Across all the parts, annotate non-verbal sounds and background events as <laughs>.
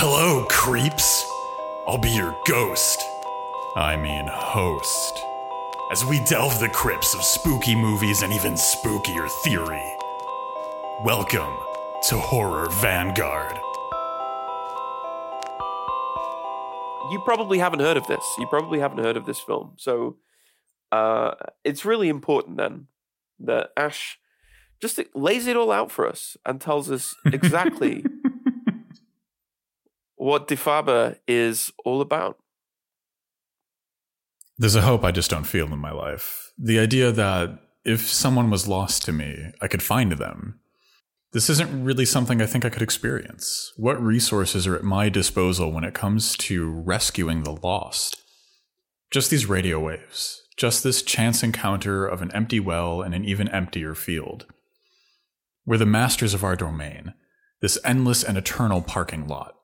Hello, creeps. I'll be your ghost. I mean, host. As we delve the crypts of spooky movies and even spookier theory. Welcome to Horror Vanguard. You probably haven't heard of this. You probably haven't heard of this film. So uh, it's really important then that Ash just lays it all out for us and tells us <laughs> exactly what Die Farbe is all about. There's a hope I just don't feel in my life. The idea that if someone was lost to me, I could find them. This isn't really something I think I could experience. What resources are at my disposal when it comes to rescuing the lost? Just these radio waves, just this chance encounter of an empty well in an even emptier field. We're the masters of our domain, this endless and eternal parking lot.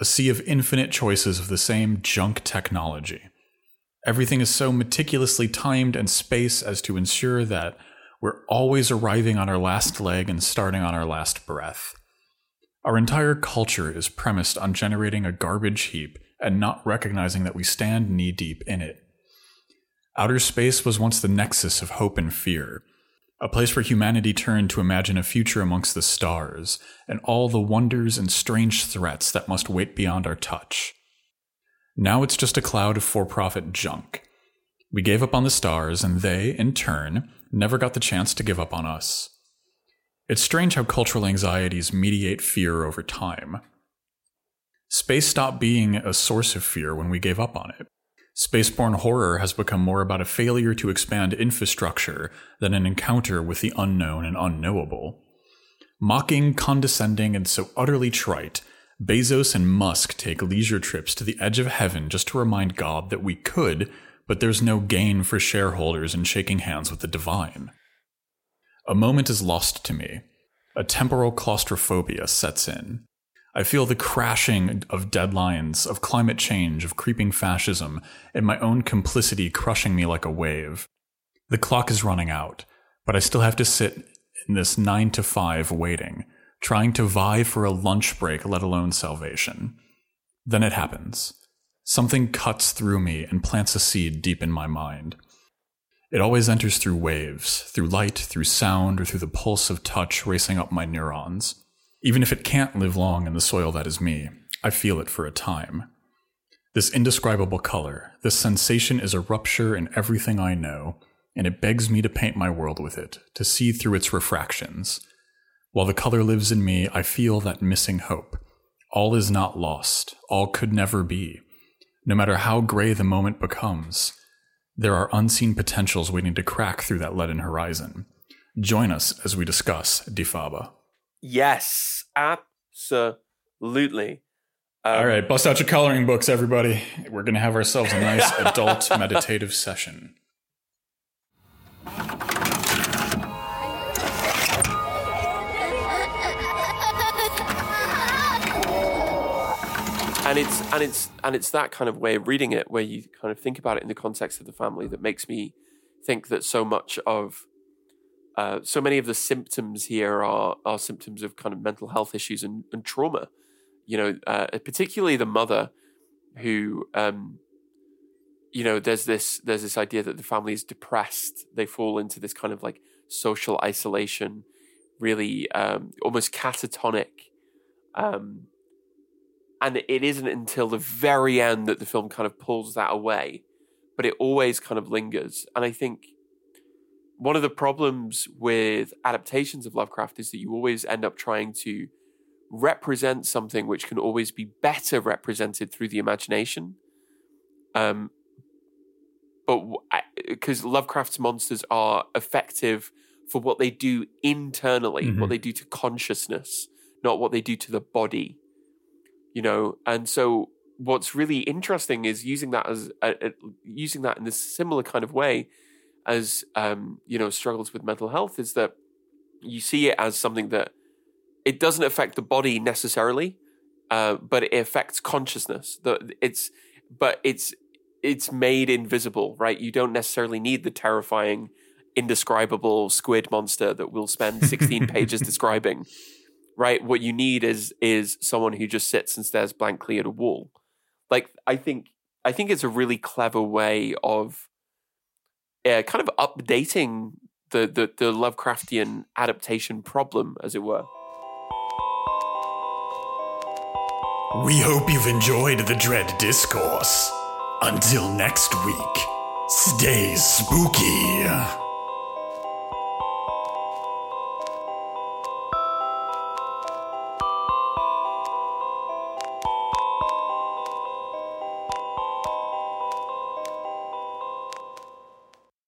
A sea of infinite choices of the same junk technology. Everything is so meticulously timed and spaced as to ensure that we're always arriving on our last leg and starting on our last breath. Our entire culture is premised on generating a garbage heap and not recognizing that we stand knee deep in it. Outer space was once the nexus of hope and fear, a place where humanity turned to imagine a future amongst the stars and all the wonders and strange threats that must wait beyond our touch. Now it's just a cloud of for profit junk. We gave up on the stars, and they, in turn, never got the chance to give up on us. It's strange how cultural anxieties mediate fear over time. Space stopped being a source of fear when we gave up on it. Spaceborne horror has become more about a failure to expand infrastructure than an encounter with the unknown and unknowable. Mocking, condescending, and so utterly trite, Bezos and Musk take leisure trips to the edge of heaven just to remind God that we could, but there's no gain for shareholders in shaking hands with the divine. A moment is lost to me. A temporal claustrophobia sets in. I feel the crashing of deadlines, of climate change, of creeping fascism, and my own complicity crushing me like a wave. The clock is running out, but I still have to sit in this 9 to 5 waiting, trying to vie for a lunch break, let alone salvation. Then it happens. Something cuts through me and plants a seed deep in my mind. It always enters through waves, through light, through sound, or through the pulse of touch racing up my neurons. Even if it can't live long in the soil that is me, I feel it for a time. This indescribable color, this sensation is a rupture in everything I know, and it begs me to paint my world with it, to see through its refractions. While the color lives in me, I feel that missing hope. All is not lost, all could never be. No matter how gray the moment becomes, there are unseen potentials waiting to crack through that leaden horizon. Join us as we discuss Die Farbe. Yes, absolutely. Um, All right, bust out your coloring books, everybody. We're going to have ourselves a nice <laughs> adult meditative session. and it's and it's and it's that kind of way of reading it where you kind of think about it in the context of the family that makes me think that so much of uh, so many of the symptoms here are are symptoms of kind of mental health issues and, and trauma. You know, uh, particularly the mother, who, um, you know, there's this there's this idea that the family is depressed. They fall into this kind of like social isolation, really um, almost catatonic. Um, and it isn't until the very end that the film kind of pulls that away, but it always kind of lingers. And I think one of the problems with adaptations of Lovecraft is that you always end up trying to represent something which can always be better represented through the imagination. Um, but because Lovecraft's monsters are effective for what they do internally, mm-hmm. what they do to consciousness, not what they do to the body you know and so what's really interesting is using that as uh, uh, using that in this similar kind of way as um, you know struggles with mental health is that you see it as something that it doesn't affect the body necessarily uh, but it affects consciousness that it's but it's it's made invisible right you don't necessarily need the terrifying indescribable squid monster that we'll spend <laughs> 16 pages describing right? What you need is is someone who just sits and stares blankly at a wall. Like I think I think it's a really clever way of uh, kind of updating the, the the Lovecraftian adaptation problem, as it were. We hope you've enjoyed the Dread Discourse. Until next week, stay spooky.